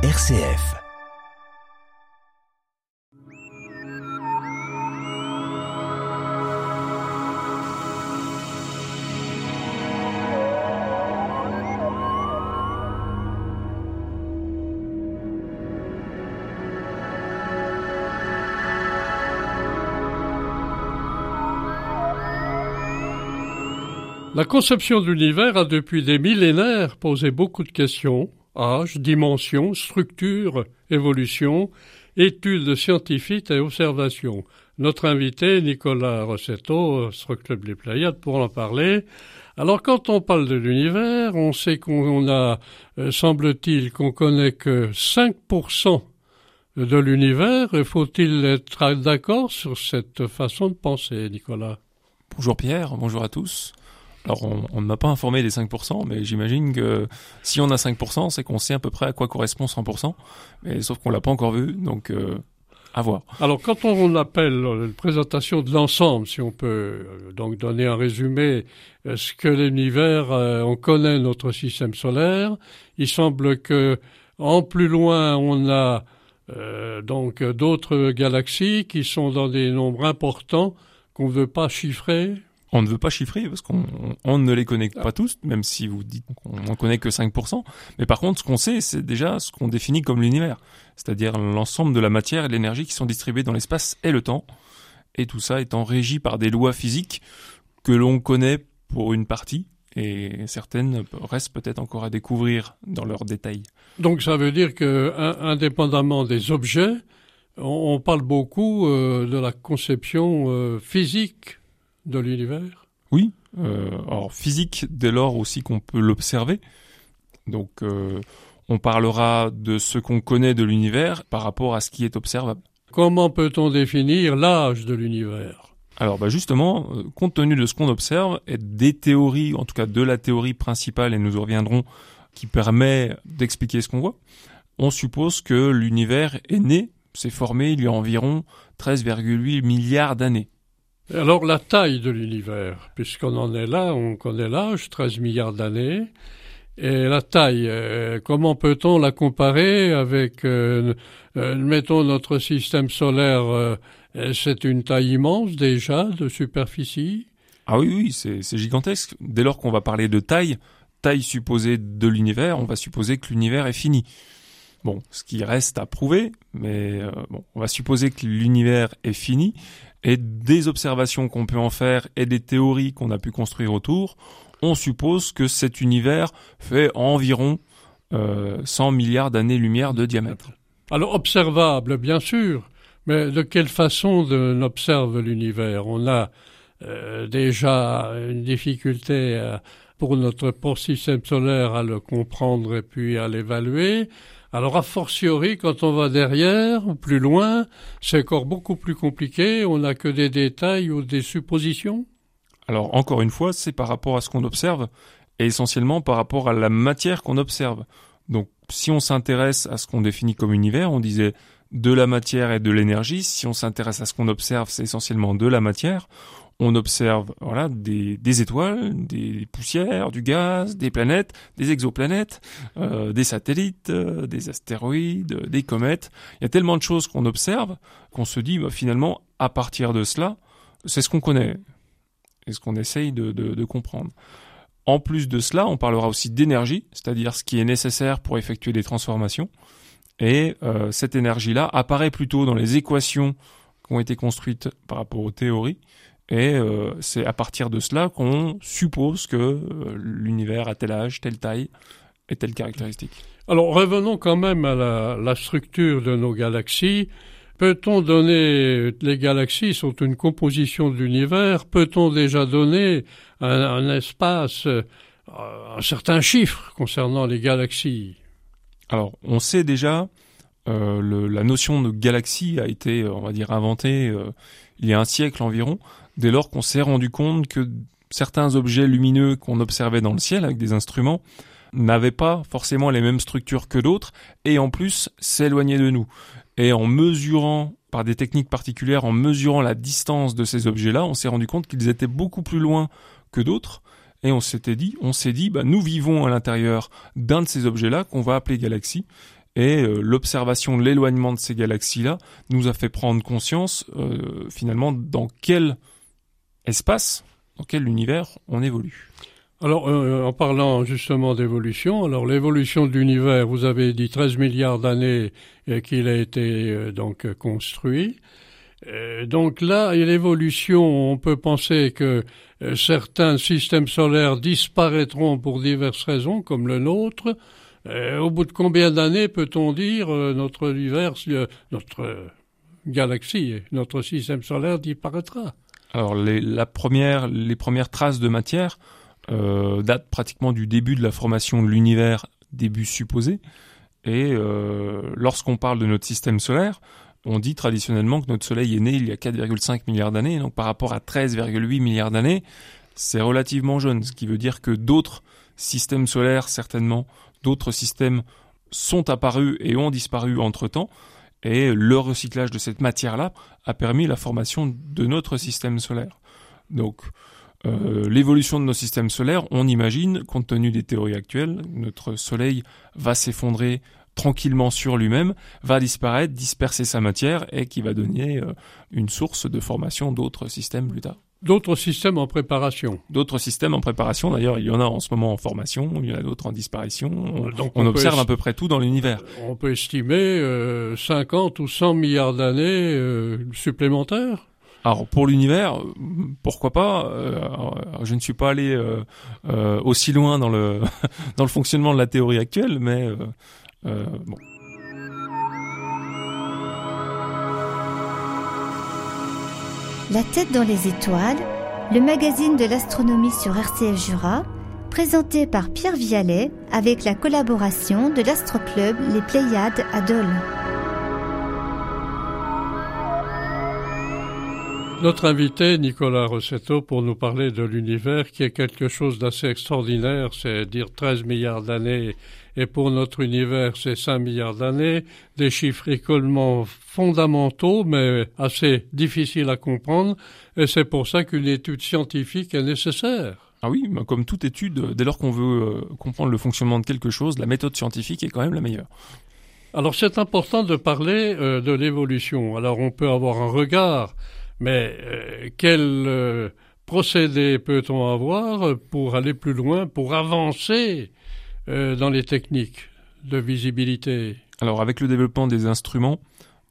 RCF. La conception de l'univers a depuis des millénaires posé beaucoup de questions âge, dimension, structure, évolution, études scientifiques et observations. Notre invité, Nicolas Rossetto, sur Club Les Pléiades, pour en parler. Alors, quand on parle de l'univers, on sait qu'on a, euh, semble-t-il, qu'on connaît que 5% de l'univers. Faut-il être d'accord sur cette façon de penser, Nicolas? Bonjour Pierre, bonjour à tous. Alors, on, ne m'a pas informé des 5%, mais j'imagine que si on a 5%, c'est qu'on sait à peu près à quoi correspond 100%, mais sauf qu'on l'a pas encore vu, donc euh, à voir. Alors, quand on appelle une présentation de l'ensemble, si on peut euh, donc donner un résumé, euh, ce que l'univers, on connaît notre système solaire, il semble que en plus loin, on a donc d'autres galaxies qui sont dans des nombres importants qu'on ne veut pas chiffrer, on ne veut pas chiffrer parce qu'on on ne les connaît pas tous, même si vous dites qu'on n'en connaît que 5%. Mais par contre, ce qu'on sait, c'est déjà ce qu'on définit comme l'univers, c'est-à-dire l'ensemble de la matière et de l'énergie qui sont distribuées dans l'espace et le temps, et tout ça étant régi par des lois physiques que l'on connaît pour une partie, et certaines restent peut-être encore à découvrir dans leurs détails. Donc ça veut dire que, indépendamment des objets, on, parle beaucoup euh, de la conception euh, physique de l'univers? Oui, euh, alors physique dès lors aussi qu'on peut l'observer. Donc euh, on parlera de ce qu'on connaît de l'univers par rapport à ce qui est observable. Comment peut-on définir l'âge de l'univers? Alors bah justement, euh, compte tenu de ce qu'on observe et des théories, en tout cas de la théorie principale, et nous y reviendrons, qui permet d'expliquer ce qu'on voit, on suppose que l'univers est né, s'est formé il y a environ 13,8 milliards d'années. Alors la taille de l'univers, puisqu'on en est là, on connaît l'âge, 13 milliards d'années, et la taille, euh, comment peut-on la comparer avec, euh, euh, mettons, notre système solaire, c'est une taille immense déjà de superficie? Ah oui, oui, c'est gigantesque. Dès lors qu'on va parler de taille, taille supposée de l'univers, on va supposer que l'univers est fini. Bon, ce qui reste à prouver, mais bon, on va supposer que l'univers est fini, et des observations qu'on peut en faire et des théories qu'on a pu construire autour, on suppose que cet univers fait environ euh, 100 milliards d'années-lumière de diamètre. Alors observable, bien sûr, mais de quelle façon on observe l'univers? On a euh, déjà une difficulté euh, pour notre système solaire à le comprendre et puis à l'évaluer. Alors a fortiori, quand on va derrière ou plus loin, c'est encore beaucoup plus compliqué, on n'a que des détails ou des suppositions? Alors encore une fois, c'est par rapport à ce qu'on observe, et essentiellement par rapport à la matière qu'on observe. Donc si on s'intéresse à ce qu'on définit comme univers, on disait de la matière et de l'énergie, si on s'intéresse à ce qu'on observe, c'est essentiellement de la matière, on observe voilà des, étoiles, des poussières, du gaz, des planètes, des exoplanètes, euh, des satellites, euh, des astéroïdes, des comètes. Il y a tellement de choses qu'on observe qu'on se dit bah, finalement à partir de cela, c'est ce qu'on connaît et ce qu'on essaye de comprendre. En plus de cela, on parlera aussi d'énergie, c'est-à-dire ce qui est nécessaire pour effectuer des transformations. Et euh, cette énergie-là apparaît plutôt dans les équations qui ont été construites par rapport aux théories et euh, c'est à partir de cela qu'on suppose que euh, l'univers a tel âge, telle taille et telle caractéristique. Alors revenons quand même à la, la structure de nos galaxies. Peut-on donner, les galaxies sont une composition de l'univers, peut-on déjà donner un, un espace, euh, un certain chiffre concernant les galaxies? Alors on sait déjà, euh, le, la notion de galaxie a été, on va dire, inventée il y a un siècle environ dès lors qu'on s'est rendu compte que certains objets lumineux qu'on observait dans le ciel avec des instruments n'avaient pas forcément les mêmes structures que d'autres et en plus s'éloignaient de nous. Et en mesurant par des techniques particulières, en mesurant la distance de ces objets-là, on s'est rendu compte qu'ils étaient beaucoup plus loin que d'autres. Et on s'était dit, on s'est dit, bah, nous vivons à l'intérieur d'un de ces objets-là qu'on va appeler galaxie. Et euh, l'observation de l'éloignement de ces galaxies-là nous a fait prendre conscience euh, finalement dans quel espace, dans quel univers on évolue. Alors, euh, en parlant justement d'évolution, alors l'évolution de l'univers, vous avez dit 13 milliards d'années qu'il a été donc construit. donc là, l'évolution, on peut penser que certains systèmes solaires disparaîtront pour diverses raisons, comme le nôtre. Euh, au bout de combien d'années peut-on dire euh, notre univers, euh, notre galaxie, notre système solaire disparaîtra? Alors les, la première, les premières traces de matière datent pratiquement du début de la formation de l'univers, début supposé. Et lorsqu'on parle de notre système solaire, on dit traditionnellement que notre Soleil est né il y a 4,5 milliards d'années, donc par rapport à 13,8 milliards d'années, c'est relativement jeune, ce qui veut dire que d'autres systèmes solaires certainement d'autres systèmes sont apparus et ont disparu entre-temps, et le recyclage de cette matière-là a permis la formation de notre système solaire. Donc, euh, l'évolution de nos systèmes solaires, on imagine, compte tenu des théories actuelles, notre Soleil va s'effondrer tranquillement sur lui-même, va disparaître, disperser sa matière et qui va donner euh, une source de formation d'autres systèmes plus tard. D'autres systèmes en préparation. D'autres systèmes en préparation. D'ailleurs, il y en a en ce moment en formation, il y en a d'autres en disparition. On, on, observe à peu près tout dans l'univers. On peut estimer euh, 50 ou 100 milliards d'années euh, supplémentaires. Alors pour l'univers, pourquoi pas euh, Je ne suis pas allé euh, euh, aussi loin dans le dans le fonctionnement de la théorie actuelle, mais bon. La tête dans les étoiles, le magazine de l'astronomie sur RCF Jura, présenté par Pierre Vialet avec la collaboration de l'astroclub Les Pléiades à Dole. Notre invité, Nicolas Rossetto, pour nous parler de l'univers qui est quelque chose d'assez extraordinaire, c'est dire 13 milliards d'années et pour notre univers, c'est 5 milliards d'années, des chiffres écolement fondamentaux, mais assez difficiles à comprendre, et c'est pour ça qu'une étude scientifique est nécessaire. Ah oui, comme toute étude, dès lors qu'on veut euh, comprendre le fonctionnement de quelque chose, la méthode scientifique est quand même la meilleure. Alors c'est important de parler euh, de l'évolution. Alors on peut avoir un regard, mais euh, quel euh, procédé peut-on avoir pour aller plus loin, pour avancer euh, dans les techniques de visibilité? Alors avec le développement des instruments,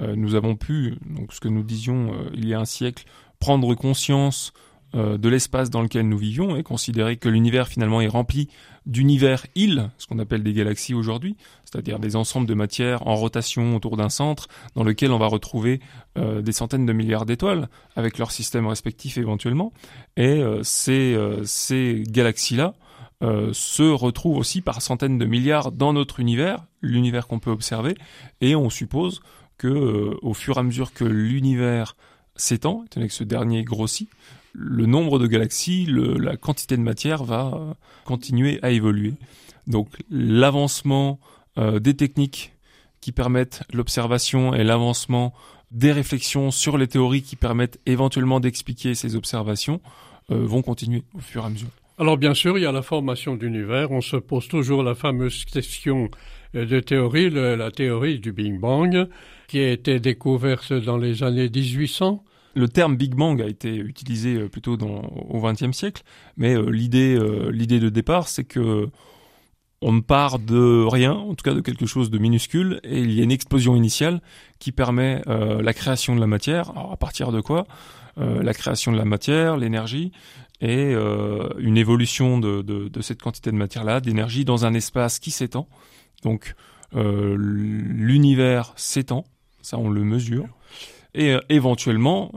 nous avons pu, donc ce que nous disions il y a un siècle, prendre conscience de l'espace dans lequel nous vivions et considérer que l'univers finalement est rempli d'univers îles, ce qu'on appelle des galaxies aujourd'hui, c'est-à-dire des ensembles de matière en rotation autour d'un centre dans lequel on va retrouver euh, des centaines de milliards d'étoiles avec leurs systèmes respectifs éventuellement. Et euh, ces, euh, ces galaxies-là se retrouvent aussi par centaines de milliards dans notre univers, l'univers qu'on peut observer, et on suppose que au fur et à mesure que l'univers s'étend, étant donné que ce dernier grossit, le nombre de galaxies, la quantité de matière va continuer à évoluer. Donc l'avancement des techniques qui permettent l'observation et l'avancement des réflexions sur les théories qui permettent éventuellement d'expliquer ces observations euh, vont continuer au fur et à mesure. Alors bien sûr, il y a la formation d'univers. On se pose toujours la fameuse question euh, de théorie, le, la théorie du Big Bang, qui a été découverte dans les années 1800. Le terme Big Bang a été utilisé euh, plutôt dans, au XXe siècle, mais euh, l'idée, euh, l'idée de départ, c'est que on part de rien, en tout cas de quelque chose de minuscule, et il y a une explosion initiale qui permet euh, la création de la matière. Alors à partir de quoi? Euh, La création de la matière, l'énergie, et euh, une évolution de, cette quantité de matière-là, d'énergie, dans un espace qui s'étend. Donc l'univers s'étend, ça on le mesure. Et éventuellement,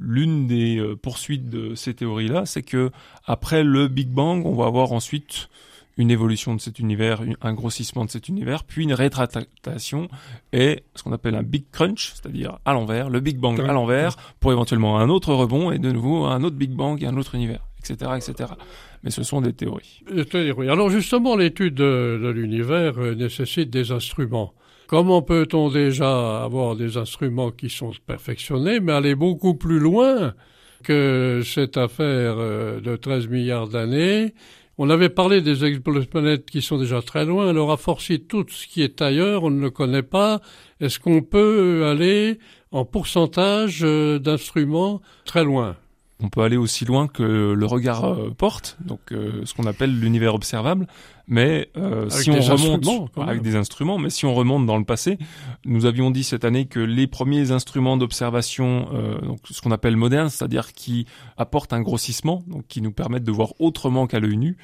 l'une des poursuites de ces théories-là, c'est que après le Big Bang, on va avoir ensuite une évolution de cet univers, un grossissement de cet univers, puis une rétractation et ce qu'on appelle un Big Crunch, c'est-à-dire à l'envers, le Big Bang à l'envers, pour éventuellement un autre rebond et de nouveau un autre Big Bang et un autre univers, etc., etc. Mais ce sont des théories. Des théories. Alors justement, l'étude de, de l'univers euh, nécessite des instruments. Comment peut-on déjà avoir des instruments qui sont perfectionnés, mais aller beaucoup plus loin que cette affaire euh, de 13 milliards d'années On avait parlé des exoplanètes qui sont déjà très loin, alors à forcer tout ce qui est ailleurs, on ne le connaît pas. Est-ce qu'on peut aller en pourcentage euh, d'instruments très loin? On peut aller aussi loin que le regard euh, porte, donc euh, ce qu'on appelle l'univers observable. Mais euh, si on remonte avec des instruments, mais si on remonte dans le passé, nous avions dit cette année que les premiers instruments d'observation, donc ce qu'on appelle modernes, c'est-à-dire qui apportent un grossissement, donc qui nous permettent de voir autrement qu'à l'œil nu,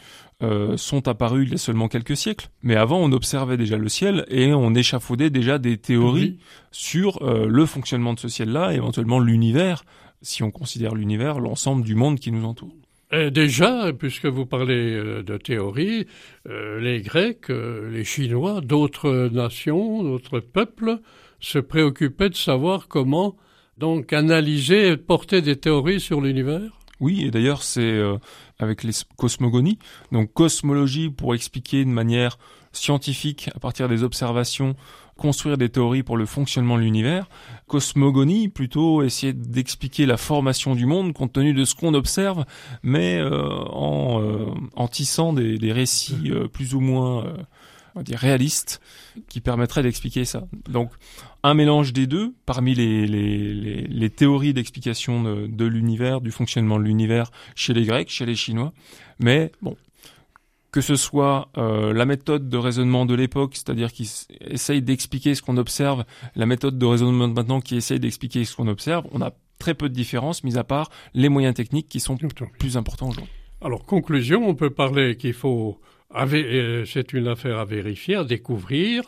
sont apparus il y a seulement quelques siècles. Mais avant, on observait déjà le ciel et on échafaudait déjà des théories sur le fonctionnement de ce ciel-là, éventuellement l'univers si on considère l'univers, l'ensemble du monde qui nous entoure. Et déjà, puisque vous parlez euh, de théorie, euh, les Grecs, euh, les Chinois, d'autres nations, d'autres peuples se préoccupaient de savoir comment donc analyser et porter des théories sur l'univers. Oui, et d'ailleurs c'est avec les cosmogonies, donc cosmologie pour expliquer de manière scientifique à partir des observations construire des théories pour le fonctionnement de l'univers. Cosmogonie, plutôt essayer d'expliquer la formation du monde compte tenu de ce qu'on observe, mais euh, en, euh, en, tissant des, des récits euh, plus ou moins on va dire réalistes qui permettraient d'expliquer ça. Donc un mélange des deux parmi les, les, les, théories d'explication de, de l'univers, du fonctionnement de l'univers chez les Grecs, chez les Chinois. Mais bon, que ce soit euh, la méthode de raisonnement de l'époque, c'est-à-dire qui essaye d'expliquer ce qu'on observe, la méthode de raisonnement de maintenant qui essaye d'expliquer ce qu'on observe, on a très peu de différences, mis à part les moyens techniques qui sont plus importants aujourd'hui. Alors, conclusion, on peut parler qu'il faut, euh, c'est une affaire à vérifier, à découvrir,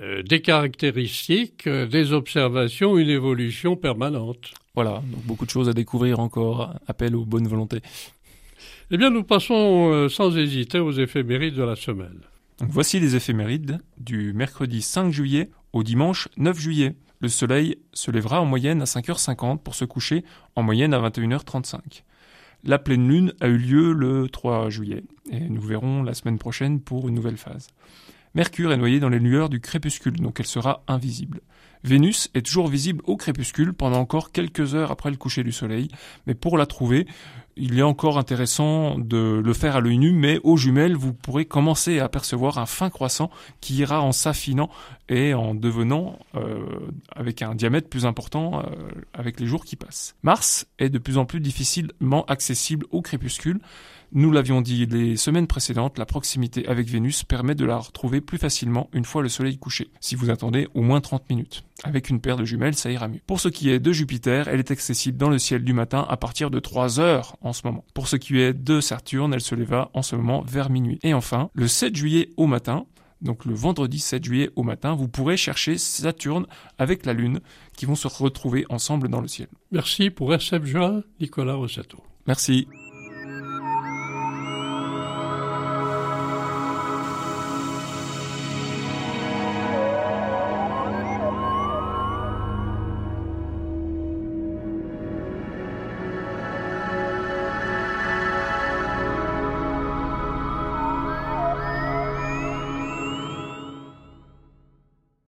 euh, des caractéristiques, des observations, une évolution permanente. Voilà, donc beaucoup de choses à découvrir encore, appel aux bonnes volontés. Eh bien, nous passons euh, sans hésiter aux éphémérides de la semaine. voici les éphémérides du mercredi 5 juillet au dimanche 9 juillet. Le soleil se lèvera en moyenne à 5h50 pour se coucher en moyenne à 21h35. La pleine lune a eu lieu le 3 juillet et nous verrons la semaine prochaine pour une nouvelle phase. Mercure est noyé dans les lueurs du crépuscule, donc elle sera invisible. Vénus est toujours visible au crépuscule pendant encore quelques heures après le coucher du soleil, mais pour la trouver, il est encore intéressant de le faire à l'œil nu, mais aux jumelles, vous pourrez commencer à apercevoir un fin croissant qui ira en s'affinant et en devenant euh, avec un diamètre plus important euh, avec les jours qui passent. Mars est de plus en plus difficilement accessible au crépuscule. Nous l'avions dit les semaines précédentes, la proximité avec Vénus permet de la retrouver plus facilement une fois le soleil couché, si vous attendez au moins 30 minutes. Avec une paire de jumelles, ça ira mieux. Pour ce qui est de Jupiter, elle est accessible dans le ciel du matin à partir de 3 heures en ce moment. Pour ce qui est de Saturne, elle se lèva en ce moment vers minuit. Et enfin, le 7 juillet au matin, donc le vendredi 7 juillet au matin, vous pourrez chercher Saturne avec la Lune qui vont se retrouver ensemble dans le ciel. Merci pour SF Juin, Nicolas Rossato. Merci.